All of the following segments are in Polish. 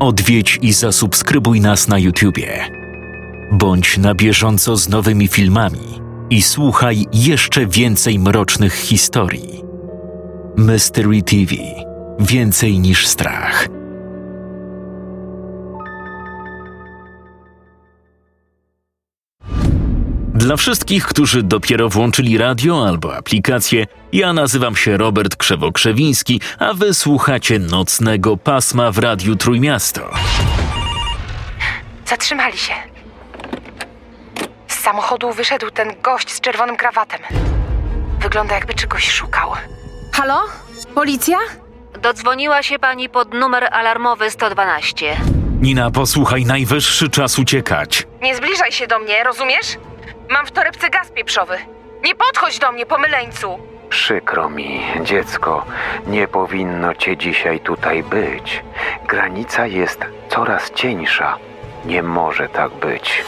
Odwiedź i zasubskrybuj nas na YouTubie. Bądź na bieżąco z nowymi filmami i słuchaj jeszcze więcej mrocznych historii. Mystery TV Więcej niż strach. Dla wszystkich, którzy dopiero włączyli radio albo aplikację, ja nazywam się Robert Krzewo-Krzewiński, a wy słuchacie nocnego pasma w Radiu Trójmiasto. Zatrzymali się. Z samochodu wyszedł ten gość z czerwonym krawatem. Wygląda jakby czegoś szukał. Halo? Policja? Dodzwoniła się pani pod numer alarmowy 112. Nina, posłuchaj, najwyższy czas uciekać. Nie zbliżaj się do mnie, rozumiesz? Mam w torebce gaz pieprzowy. Nie podchodź do mnie, pomyleńcu! Przykro mi, dziecko, nie powinno cię dzisiaj tutaj być. Granica jest coraz cieńsza. Nie może tak być.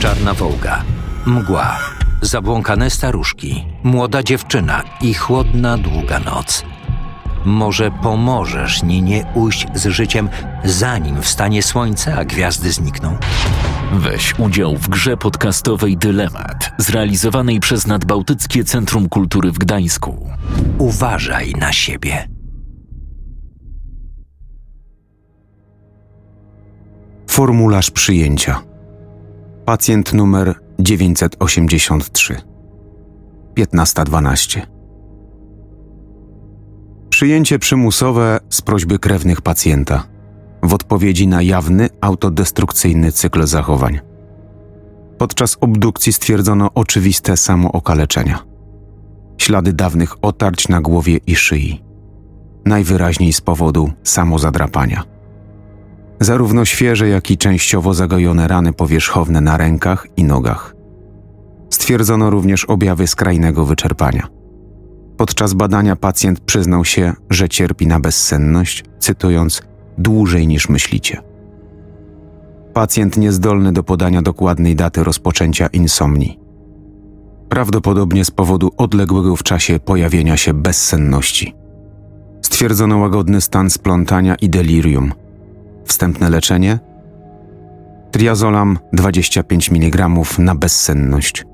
Czarna wołga, mgła, zabłąkane staruszki, młoda dziewczyna i chłodna, długa noc. Może pomożesz Ninie ujść z życiem, zanim wstanie słońce, a gwiazdy znikną? Weź udział w grze podcastowej Dylemat, zrealizowanej przez Nadbałtyckie Centrum Kultury w Gdańsku. Uważaj na siebie. Formularz przyjęcia. Pacjent numer 983. 15.12. Przyjęcie przymusowe z prośby krewnych pacjenta w odpowiedzi na jawny, autodestrukcyjny cykl zachowań. Podczas obdukcji stwierdzono oczywiste samookaleczenia. Ślady dawnych otarć na głowie i szyi. Najwyraźniej z powodu samozadrapania. Zarówno świeże, jak i częściowo zagojone rany powierzchowne na rękach i nogach. Stwierdzono również objawy skrajnego wyczerpania. Podczas badania pacjent przyznał się, że cierpi na bezsenność, cytując dłużej niż myślicie. Pacjent niezdolny do podania dokładnej daty rozpoczęcia insomni. Prawdopodobnie z powodu odległego w czasie pojawienia się bezsenności. Stwierdzono łagodny stan splątania i delirium. Wstępne leczenie? Triazolam 25 mg na bezsenność.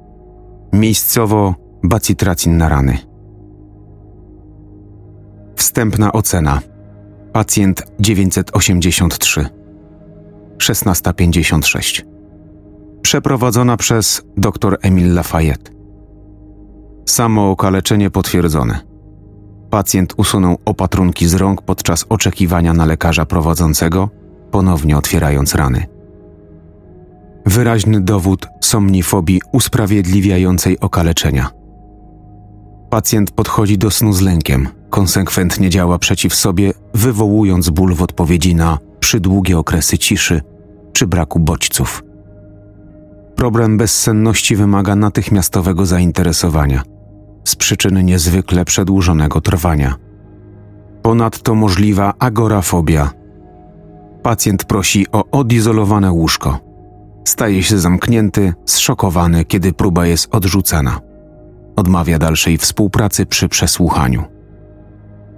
Miejscowo bacitracin na rany. Wstępna ocena. Pacjent 983. 1656. Przeprowadzona przez dr Emil Lafayette. Samo okaleczenie potwierdzone. Pacjent usunął opatrunki z rąk podczas oczekiwania na lekarza prowadzącego, ponownie otwierając rany. Wyraźny dowód somnifobii usprawiedliwiającej okaleczenia. Pacjent podchodzi do snu z lękiem, konsekwentnie działa przeciw sobie, wywołując ból w odpowiedzi na przydługie okresy ciszy czy braku bodźców. Problem bezsenności wymaga natychmiastowego zainteresowania z przyczyny niezwykle przedłużonego trwania. Ponadto możliwa agorafobia. Pacjent prosi o odizolowane łóżko. Staje się zamknięty, zszokowany, kiedy próba jest odrzucana. Odmawia dalszej współpracy przy przesłuchaniu.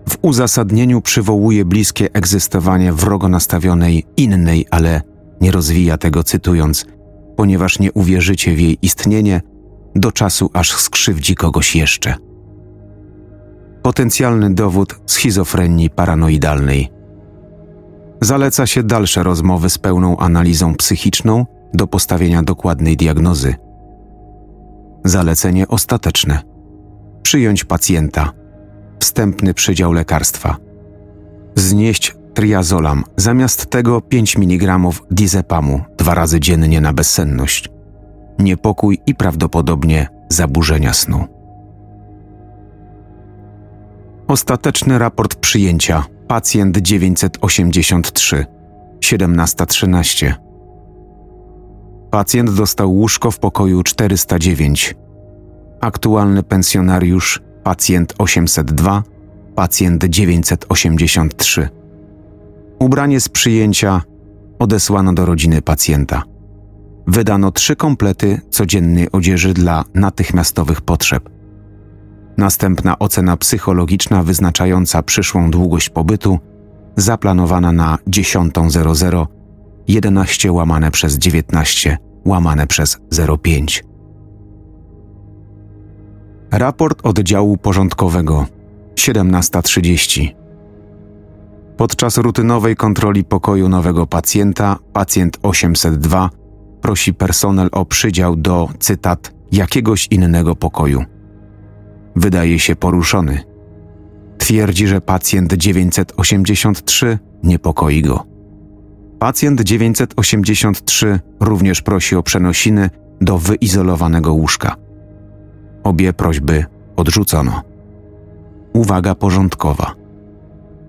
W uzasadnieniu przywołuje bliskie egzystowanie wrogo nastawionej innej, ale nie rozwija tego cytując, ponieważ nie uwierzycie w jej istnienie do czasu, aż skrzywdzi kogoś jeszcze. Potencjalny dowód schizofrenii paranoidalnej. Zaleca się dalsze rozmowy z pełną analizą psychiczną do postawienia dokładnej diagnozy. Zalecenie ostateczne. Przyjąć pacjenta. Wstępny przydział lekarstwa. Znieść triazolam, zamiast tego 5 mg dizepamu dwa razy dziennie na bezsenność. Niepokój i prawdopodobnie zaburzenia snu. Ostateczny raport przyjęcia. Pacjent 983, 1713. Pacjent dostał łóżko w pokoju 409. Aktualny pensjonariusz pacjent 802, pacjent 983. Ubranie z przyjęcia odesłano do rodziny pacjenta. Wydano trzy komplety codziennej odzieży dla natychmiastowych potrzeb. Następna ocena psychologiczna wyznaczająca przyszłą długość pobytu zaplanowana na 10.00 11 łamane przez 19 łamane przez 05. Raport oddziału porządkowego 17.30 Podczas rutynowej kontroli pokoju nowego pacjenta, pacjent 802 prosi personel o przydział do, cytat, jakiegoś innego pokoju. Wydaje się poruszony. Twierdzi, że pacjent 983 niepokoi go. Pacjent 983 również prosi o przenosiny do wyizolowanego łóżka. Obie prośby odrzucono. Uwaga porządkowa.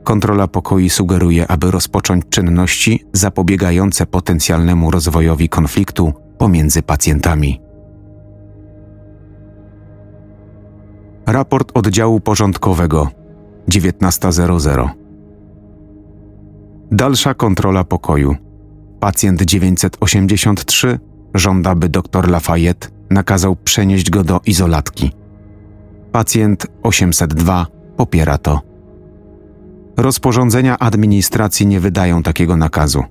Kontrola pokoi sugeruje, aby rozpocząć czynności zapobiegające potencjalnemu rozwojowi konfliktu pomiędzy pacjentami. Raport oddziału porządkowego 19.00 Dalsza kontrola pokoju. Pacjent 983 żąda, by dr Lafayette nakazał przenieść go do izolatki. Pacjent 802 popiera to. Rozporządzenia administracji nie wydają takiego nakazu.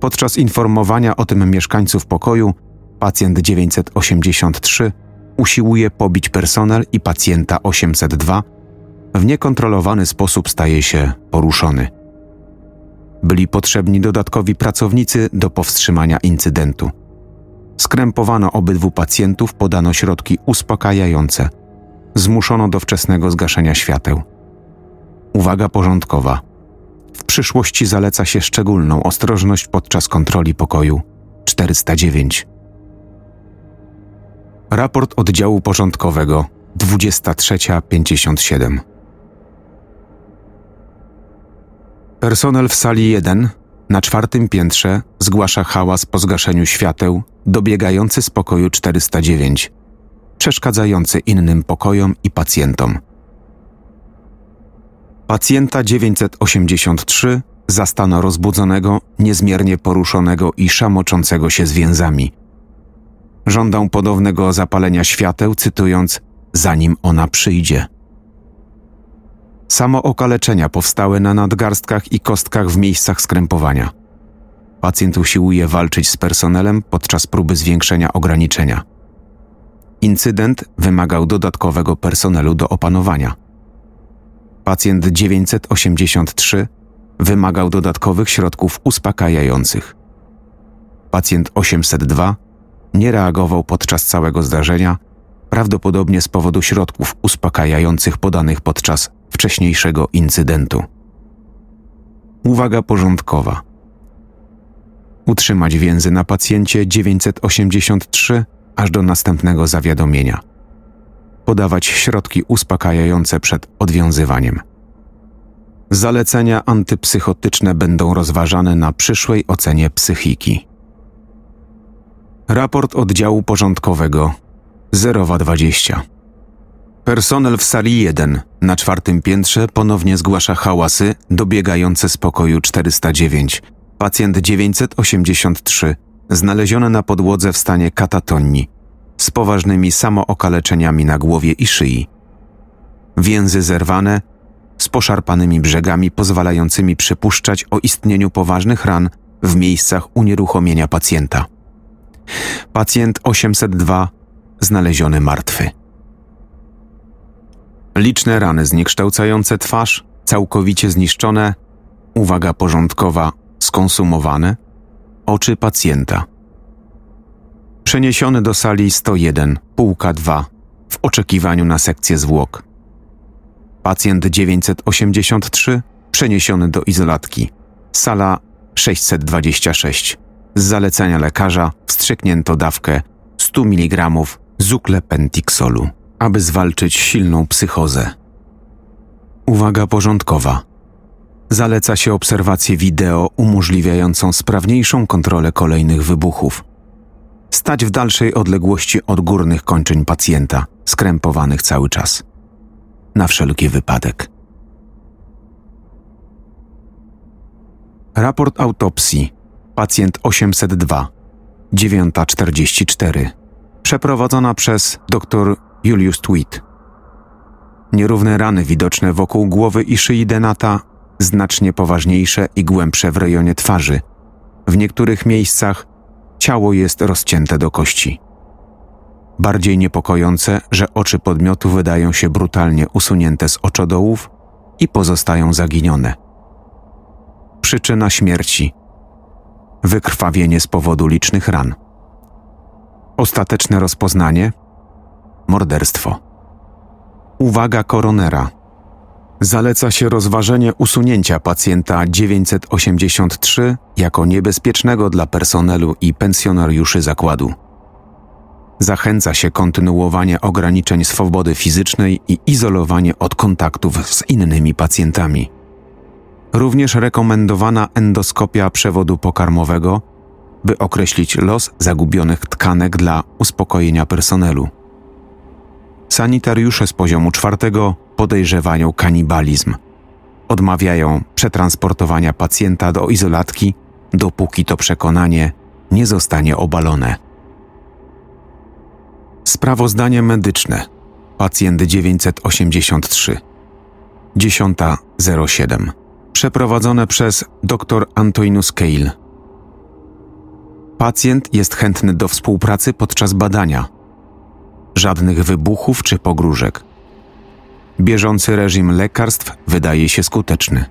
Podczas informowania o tym mieszkańców pokoju, pacjent 983 usiłuje pobić personel i pacjenta 802 w niekontrolowany sposób staje się poruszony. Byli potrzebni dodatkowi pracownicy do powstrzymania incydentu. Skrępowano obydwu pacjentów, podano środki uspokajające. Zmuszono do wczesnego zgaszenia świateł. Uwaga porządkowa. W przyszłości zaleca się szczególną ostrożność podczas kontroli pokoju 409. Raport oddziału porządkowego 23.57. Personel w sali 1 na czwartym piętrze zgłasza hałas po zgaszeniu świateł dobiegający z pokoju 409, przeszkadzający innym pokojom i pacjentom. Pacjenta 983 zastano rozbudzonego, niezmiernie poruszonego i szamoczącego się zwięzami. Żądał podobnego zapalenia świateł, cytując: Zanim ona przyjdzie. Samo okaleczenia powstały na nadgarstkach i kostkach w miejscach skrępowania. Pacjent usiłuje walczyć z personelem podczas próby zwiększenia ograniczenia. Incydent wymagał dodatkowego personelu do opanowania. Pacjent 983 wymagał dodatkowych środków uspokajających. Pacjent 802 nie reagował podczas całego zdarzenia, prawdopodobnie z powodu środków uspokajających podanych podczas wcześniejszego incydentu. Uwaga porządkowa. Utrzymać więzy na pacjencie 983 aż do następnego zawiadomienia. Podawać środki uspokajające przed odwiązywaniem. Zalecenia antypsychotyczne będą rozważane na przyszłej ocenie psychiki. Raport oddziału porządkowego 020. Personel w sali 1 na czwartym piętrze ponownie zgłasza hałasy dobiegające z pokoju 409. Pacjent 983 znaleziony na podłodze w stanie katatonii z poważnymi samookaleczeniami na głowie i szyi. Więzy zerwane z poszarpanymi brzegami pozwalającymi przypuszczać o istnieniu poważnych ran w miejscach unieruchomienia pacjenta. Pacjent 802 znaleziony martwy. Liczne rany zniekształcające twarz, całkowicie zniszczone, uwaga porządkowa, skonsumowane, oczy pacjenta. Przeniesiony do sali 101, półka 2, w oczekiwaniu na sekcję zwłok. Pacjent 983 przeniesiony do izolatki. Sala 626. Z zalecenia lekarza wstrzyknięto dawkę 100 mg zuklepentiksolu aby zwalczyć silną psychozę. Uwaga porządkowa. Zaleca się obserwację wideo umożliwiającą sprawniejszą kontrolę kolejnych wybuchów. Stać w dalszej odległości od górnych kończyn pacjenta, skrępowanych cały czas. Na wszelki wypadek. Raport autopsji. Pacjent 802. 9.44. Przeprowadzona przez dr Julius Tweet. Nierówne rany widoczne wokół głowy i szyi Denata znacznie poważniejsze i głębsze w rejonie twarzy. W niektórych miejscach ciało jest rozcięte do kości. Bardziej niepokojące, że oczy podmiotu wydają się brutalnie usunięte z oczodołów i pozostają zaginione. Przyczyna śmierci wykrwawienie z powodu licznych ran. Ostateczne rozpoznanie morderstwo. Uwaga koronera. Zaleca się rozważenie usunięcia pacjenta 983 jako niebezpiecznego dla personelu i pensjonariuszy zakładu. Zachęca się kontynuowanie ograniczeń swobody fizycznej i izolowanie od kontaktów z innymi pacjentami. Również rekomendowana endoskopia przewodu pokarmowego, by określić los zagubionych tkanek dla uspokojenia personelu. Sanitariusze z poziomu czwartego podejrzewają kanibalizm. Odmawiają przetransportowania pacjenta do izolatki, dopóki to przekonanie nie zostanie obalone. Sprawozdanie medyczne. Pacjent 983. 10.07. Przeprowadzone przez dr Antoinus Cale. Pacjent jest chętny do współpracy podczas badania. Żadnych wybuchów czy pogróżek. Bieżący reżim lekarstw wydaje się skuteczny.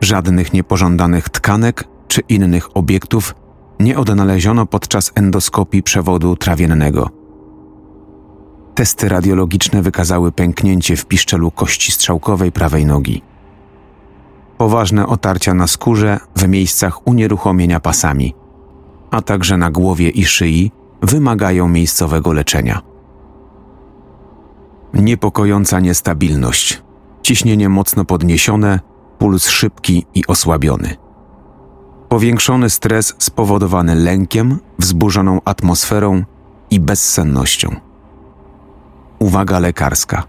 Żadnych niepożądanych tkanek czy innych obiektów nie odnaleziono podczas endoskopii przewodu trawiennego. Testy radiologiczne wykazały pęknięcie w piszczelu kości strzałkowej prawej nogi. Poważne otarcia na skórze w miejscach unieruchomienia pasami, a także na głowie i szyi wymagają miejscowego leczenia. Niepokojąca niestabilność, ciśnienie mocno podniesione, puls szybki i osłabiony. Powiększony stres spowodowany lękiem, wzburzoną atmosferą i bezsennością. Uwaga lekarska.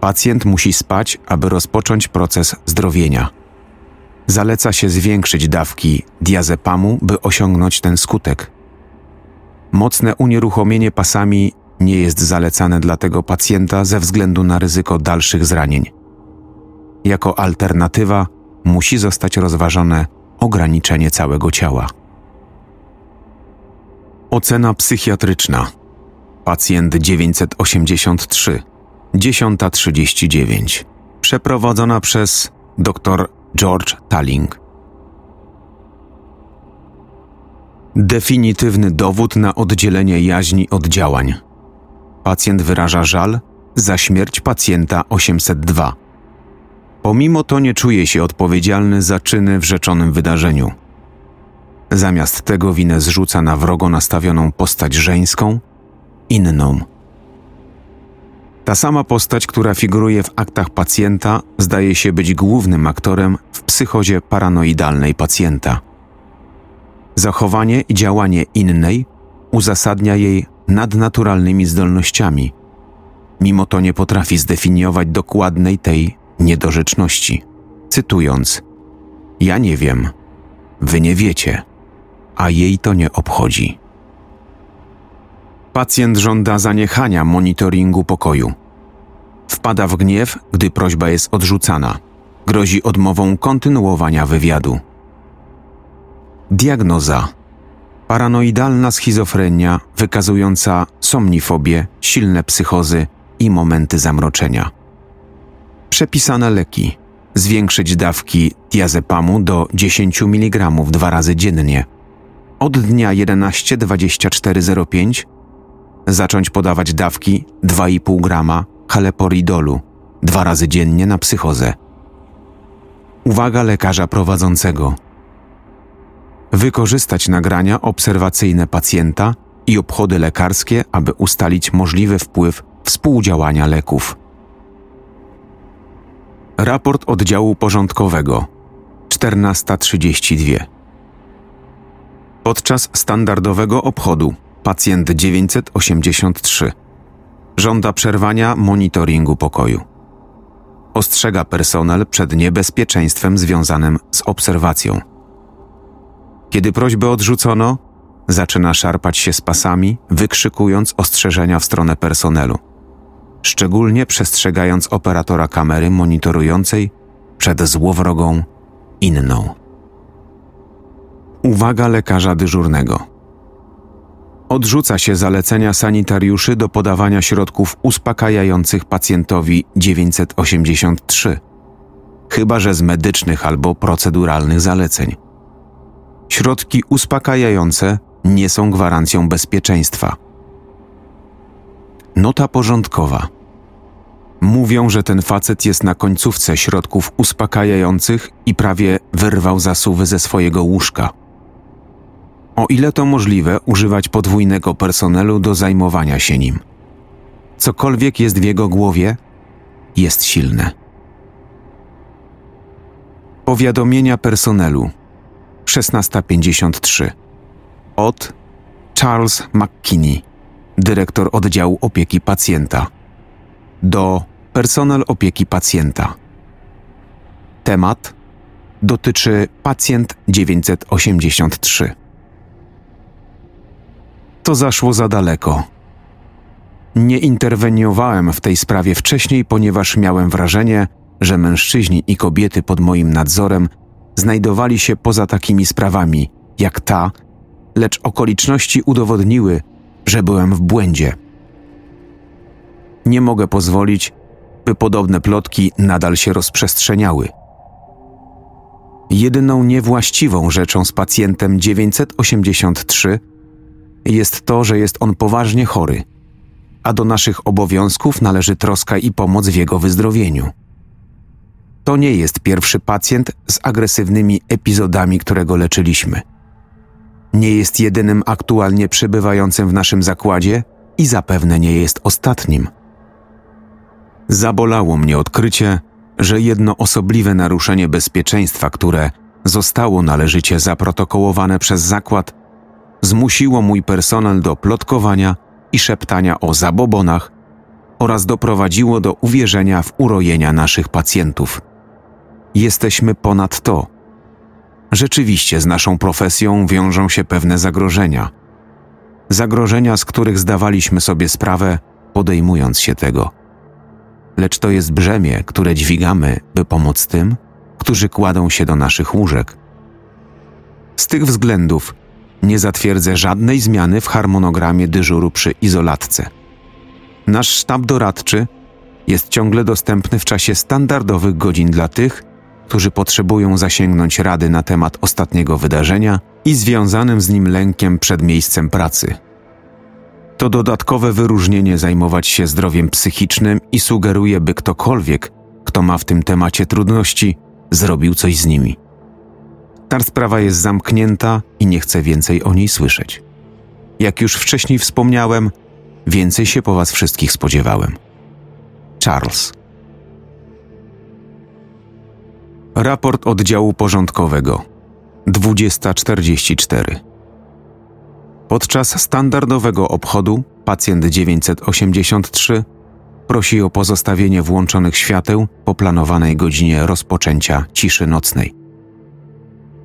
Pacjent musi spać, aby rozpocząć proces zdrowienia. Zaleca się zwiększyć dawki diazepamu, by osiągnąć ten skutek. Mocne unieruchomienie pasami nie jest zalecane dla tego pacjenta ze względu na ryzyko dalszych zranień. Jako alternatywa musi zostać rozważone ograniczenie całego ciała. Ocena psychiatryczna Pacjent 983, 10.39. Przeprowadzona przez dr George Talling. Definitywny dowód na oddzielenie jaźni od działań. Pacjent wyraża żal za śmierć pacjenta 802. Pomimo to nie czuje się odpowiedzialny za czyny w rzeczonym wydarzeniu. Zamiast tego winę zrzuca na wrogo nastawioną postać żeńską – inną. Ta sama postać, która figuruje w aktach pacjenta, zdaje się być głównym aktorem w psychozie paranoidalnej pacjenta. Zachowanie i działanie innej uzasadnia jej nadnaturalnymi zdolnościami, mimo to nie potrafi zdefiniować dokładnej tej niedorzeczności. Cytując: Ja nie wiem, wy nie wiecie, a jej to nie obchodzi. Pacjent żąda zaniechania monitoringu pokoju. Wpada w gniew, gdy prośba jest odrzucana. Grozi odmową kontynuowania wywiadu. Diagnoza: paranoidalna schizofrenia wykazująca somnifobię, silne psychozy i momenty zamroczenia. Przepisane leki: zwiększyć dawki diazepamu do 10 mg dwa razy dziennie. Od dnia 11-2405 zacząć podawać dawki 2,5 grama haleporidolu dwa razy dziennie na psychozę. Uwaga lekarza prowadzącego. Wykorzystać nagrania obserwacyjne pacjenta i obchody lekarskie, aby ustalić możliwy wpływ współdziałania leków. Raport oddziału porządkowego 14.32 Podczas standardowego obchodu pacjent 983. Żąda przerwania monitoringu pokoju. Ostrzega personel przed niebezpieczeństwem związanym z obserwacją. Kiedy prośbę odrzucono, zaczyna szarpać się z pasami, wykrzykując ostrzeżenia w stronę personelu, szczególnie przestrzegając operatora kamery monitorującej przed złowrogą inną. Uwaga lekarza dyżurnego. Odrzuca się zalecenia sanitariuszy do podawania środków uspokajających pacjentowi 983, chyba że z medycznych albo proceduralnych zaleceń. Środki uspokajające nie są gwarancją bezpieczeństwa. Nota porządkowa. Mówią, że ten facet jest na końcówce środków uspokajających i prawie wyrwał zasuwy ze swojego łóżka. O ile to możliwe, używać podwójnego personelu do zajmowania się nim. Cokolwiek jest w jego głowie, jest silne. Powiadomienia personelu 1653 od Charles McKinney, dyrektor oddziału opieki pacjenta, do personel opieki pacjenta. Temat dotyczy pacjent 983. To zaszło za daleko. Nie interweniowałem w tej sprawie wcześniej, ponieważ miałem wrażenie, że mężczyźni i kobiety pod moim nadzorem znajdowali się poza takimi sprawami jak ta, lecz okoliczności udowodniły, że byłem w błędzie. Nie mogę pozwolić, by podobne plotki nadal się rozprzestrzeniały. Jedyną niewłaściwą rzeczą z pacjentem 983 jest to, że jest on poważnie chory, a do naszych obowiązków należy troska i pomoc w jego wyzdrowieniu. To nie jest pierwszy pacjent z agresywnymi epizodami, którego leczyliśmy. Nie jest jedynym aktualnie przebywającym w naszym zakładzie i zapewne nie jest ostatnim. Zabolało mnie odkrycie, że jedno osobliwe naruszenie bezpieczeństwa, które zostało należycie zaprotokołowane przez zakład, zmusiło mój personel do plotkowania i szeptania o zabobonach oraz doprowadziło do uwierzenia w urojenia naszych pacjentów. Jesteśmy ponad to. Rzeczywiście z naszą profesją wiążą się pewne zagrożenia. Zagrożenia, z których zdawaliśmy sobie sprawę, podejmując się tego. Lecz to jest brzemię, które dźwigamy, by pomóc tym, którzy kładą się do naszych łóżek. Z tych względów nie zatwierdzę żadnej zmiany w harmonogramie dyżuru przy izolatce. Nasz sztab doradczy jest ciągle dostępny w czasie standardowych godzin dla tych, którzy potrzebują zasięgnąć rady na temat ostatniego wydarzenia i związanym z nim lękiem przed miejscem pracy. To dodatkowe wyróżnienie zajmować się zdrowiem psychicznym i sugeruje, by ktokolwiek, kto ma w tym temacie trudności, zrobił coś z nimi. Ta sprawa jest zamknięta i nie chcę więcej o niej słyszeć. Jak już wcześniej wspomniałem, więcej się po was wszystkich spodziewałem. Charles. Raport oddziału porządkowego 2044 Podczas standardowego obchodu pacjent 983 prosi o pozostawienie włączonych świateł po planowanej godzinie rozpoczęcia ciszy nocnej.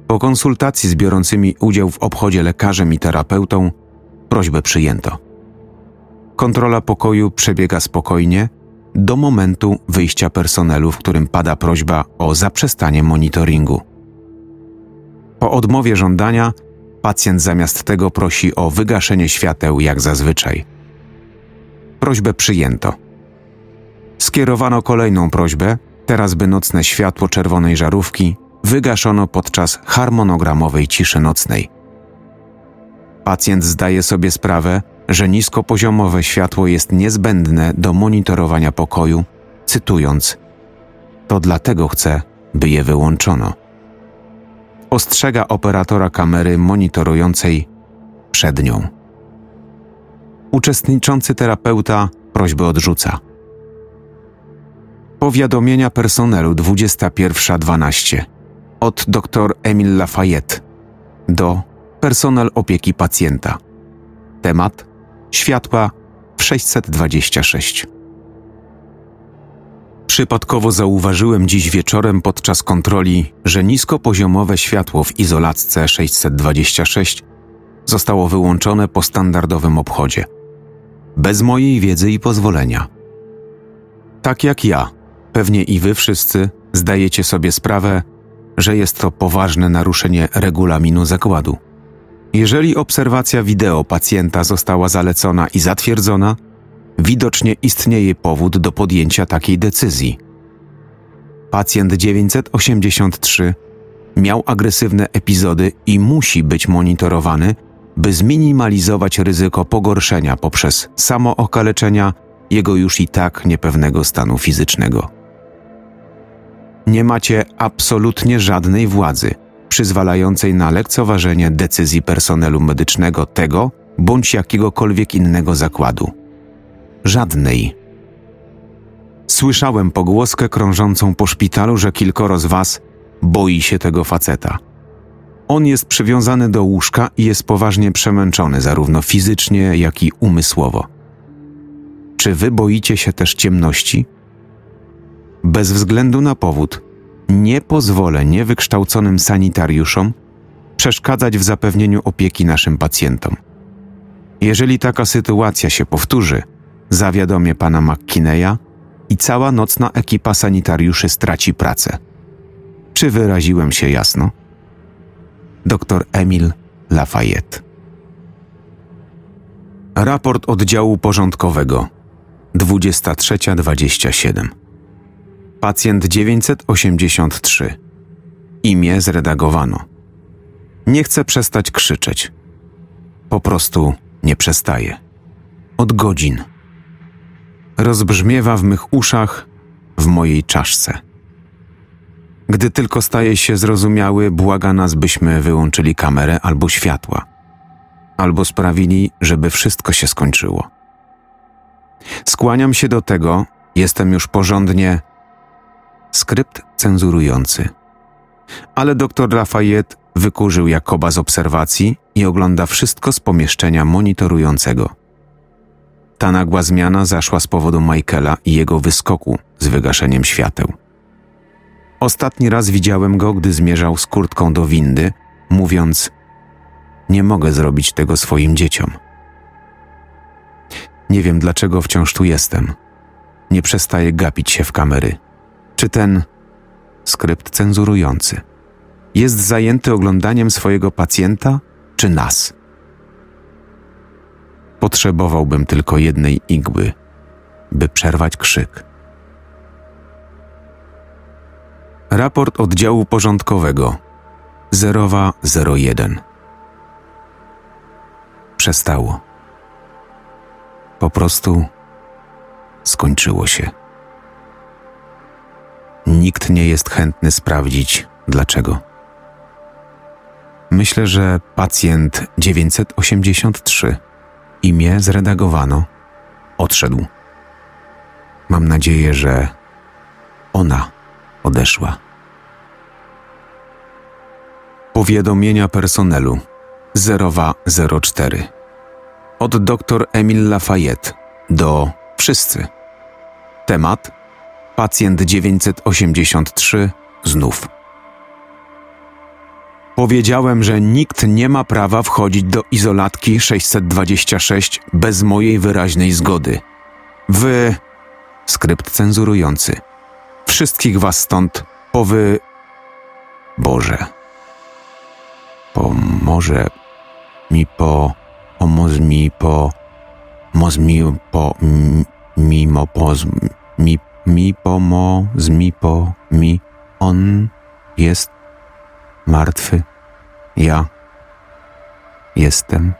Po konsultacji z biorącymi udział w obchodzie lekarzem i terapeutą, prośbę przyjęto. Kontrola pokoju przebiega spokojnie do momentu wyjścia personelu, w którym pada prośba o zaprzestanie monitoringu. Po odmowie żądania, pacjent zamiast tego prosi o wygaszenie świateł jak zazwyczaj. Prośbę przyjęto. Skierowano kolejną prośbę, teraz by nocne światło czerwonej żarówki wygaszono podczas harmonogramowej ciszy nocnej. Pacjent zdaje sobie sprawę, że niskopoziomowe światło jest niezbędne do monitorowania pokoju, cytując: To dlatego chcę, by je wyłączono. Ostrzega operatora kamery monitorującej przed nią. Uczestniczący terapeuta prośbę odrzuca. Powiadomienia personelu 21.12 od dr Emil Lafayette do personel opieki pacjenta. Temat światła w 626. Przypadkowo zauważyłem dziś wieczorem podczas kontroli, że niskopoziomowe światło w izolatce 626 zostało wyłączone po standardowym obchodzie. Bez mojej wiedzy i pozwolenia. Tak jak ja, pewnie i wy wszyscy zdajecie sobie sprawę, że jest to poważne naruszenie regulaminu zakładu. Jeżeli obserwacja wideo pacjenta została zalecona i zatwierdzona, widocznie istnieje powód do podjęcia takiej decyzji. Pacjent 983 miał agresywne epizody i musi być monitorowany, by zminimalizować ryzyko pogorszenia poprzez samookaleczenia jego już i tak niepewnego stanu fizycznego. Nie macie absolutnie żadnej władzy przyzwalającej na lekceważenie decyzji personelu medycznego tego bądź jakiegokolwiek innego zakładu. Żadnej. Słyszałem pogłoskę krążącą po szpitalu, że kilkoro z was boi się tego faceta. On jest przywiązany do łóżka i jest poważnie przemęczony, zarówno fizycznie, jak i umysłowo. Czy wy boicie się też ciemności? Bez względu na powód, nie pozwolę niewykształconym sanitariuszom przeszkadzać w zapewnieniu opieki naszym pacjentom. Jeżeli taka sytuacja się powtórzy, zawiadomię pana McKineya i cała nocna ekipa sanitariuszy straci pracę. Czy wyraziłem się jasno? Dr Emil Lafayette. Raport oddziału porządkowego 23.27 Pacjent 983 Imię zredagowano. Nie chcę przestać krzyczeć. Po prostu nie przestaje. Od godzin. Rozbrzmiewa w mych uszach, w mojej czaszce. Gdy tylko staje się zrozumiały, błaga nas, byśmy wyłączyli kamerę albo światła, albo sprawili, żeby wszystko się skończyło. Skłaniam się do tego, jestem już porządnie. Skrypt cenzurujący. Ale doktor Lafayette wykurzył Jakoba z obserwacji i ogląda wszystko z pomieszczenia monitorującego. Ta nagła zmiana zaszła z powodu Michaela i jego wyskoku z wygaszeniem świateł. Ostatni raz widziałem go, gdy zmierzał z kurtką do windy, mówiąc: Nie mogę zrobić tego swoim dzieciom. Nie wiem, dlaczego wciąż tu jestem. Nie przestaję gapić się w kamery. Czy ten skrypt cenzurujący jest zajęty oglądaniem swojego pacjenta, czy nas? Potrzebowałbym tylko jednej igły, by przerwać krzyk. Raport oddziału porządkowego 001 Przestało. Po prostu skończyło się. Nikt nie jest chętny sprawdzić dlaczego. Myślę, że pacjent 983 imię zredagowano, odszedł. Mam nadzieję, że ona odeszła. Powiadomienia personelu 004 od dr Emil Lafayette do wszyscy. Temat pacjent 983 znów. Powiedziałem, że nikt nie ma prawa wchodzić do izolatki 626 bez mojej wyraźnej zgody. Wy, skrypt cenzurujący, wszystkich was stąd powy. Boże. Pomoże mi po. Pomoz mi po. Moz mi po. Mimo po. Mi, mi pomoz mi po. Mi. On jest martwy. Ja jestem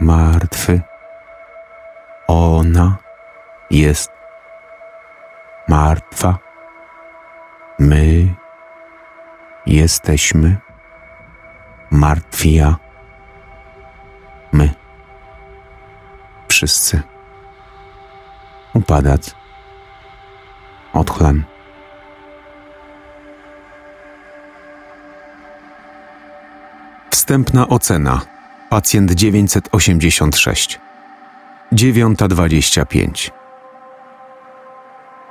martwy. Ona jest martwa. My jesteśmy martwi. My wszyscy upadać. Odchlan. Wstępna ocena. Pacjent 986. 9.25.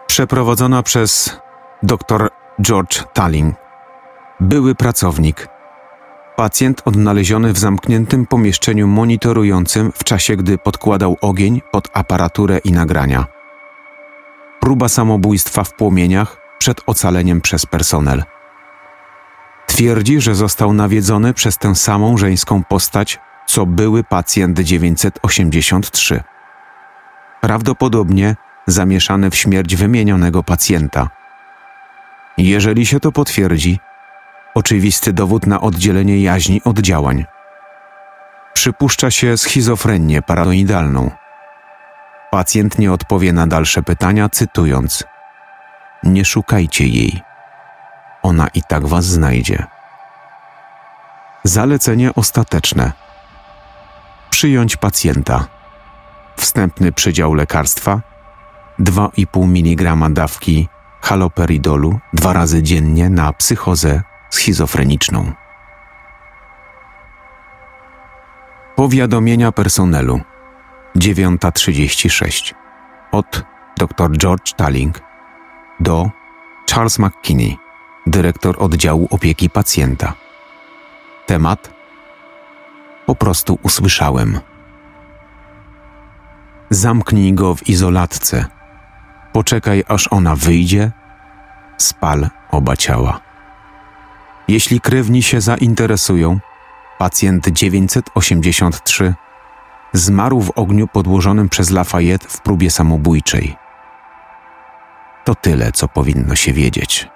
Przeprowadzona przez dr George Talling, były pracownik. Pacjent odnaleziony w zamkniętym pomieszczeniu monitorującym w czasie, gdy podkładał ogień pod aparaturę i nagrania. Próba samobójstwa w płomieniach przed ocaleniem przez personel. Twierdzi, że został nawiedzony przez tę samą żeńską postać, co były pacjent 983. Prawdopodobnie zamieszany w śmierć wymienionego pacjenta. Jeżeli się to potwierdzi, oczywisty dowód na oddzielenie jaźni od działań. Przypuszcza się schizofrenię paranoidalną. Pacjent nie odpowie na dalsze pytania, cytując: Nie szukajcie jej. Ona i tak was znajdzie. Zalecenie ostateczne: przyjąć pacjenta. Wstępny przydział lekarstwa 2,5 mg dawki haloperidolu dwa razy dziennie na psychozę schizofreniczną. Powiadomienia personelu 9.36 od dr George Talling do Charles McKinney, dyrektor oddziału opieki pacjenta. Temat po prostu usłyszałem. Zamknij go w izolatce. Poczekaj, aż ona wyjdzie. Spal oba ciała. Jeśli krewni się zainteresują, pacjent 983 zmarł w ogniu podłożonym przez Lafayette w próbie samobójczej. To tyle, co powinno się wiedzieć.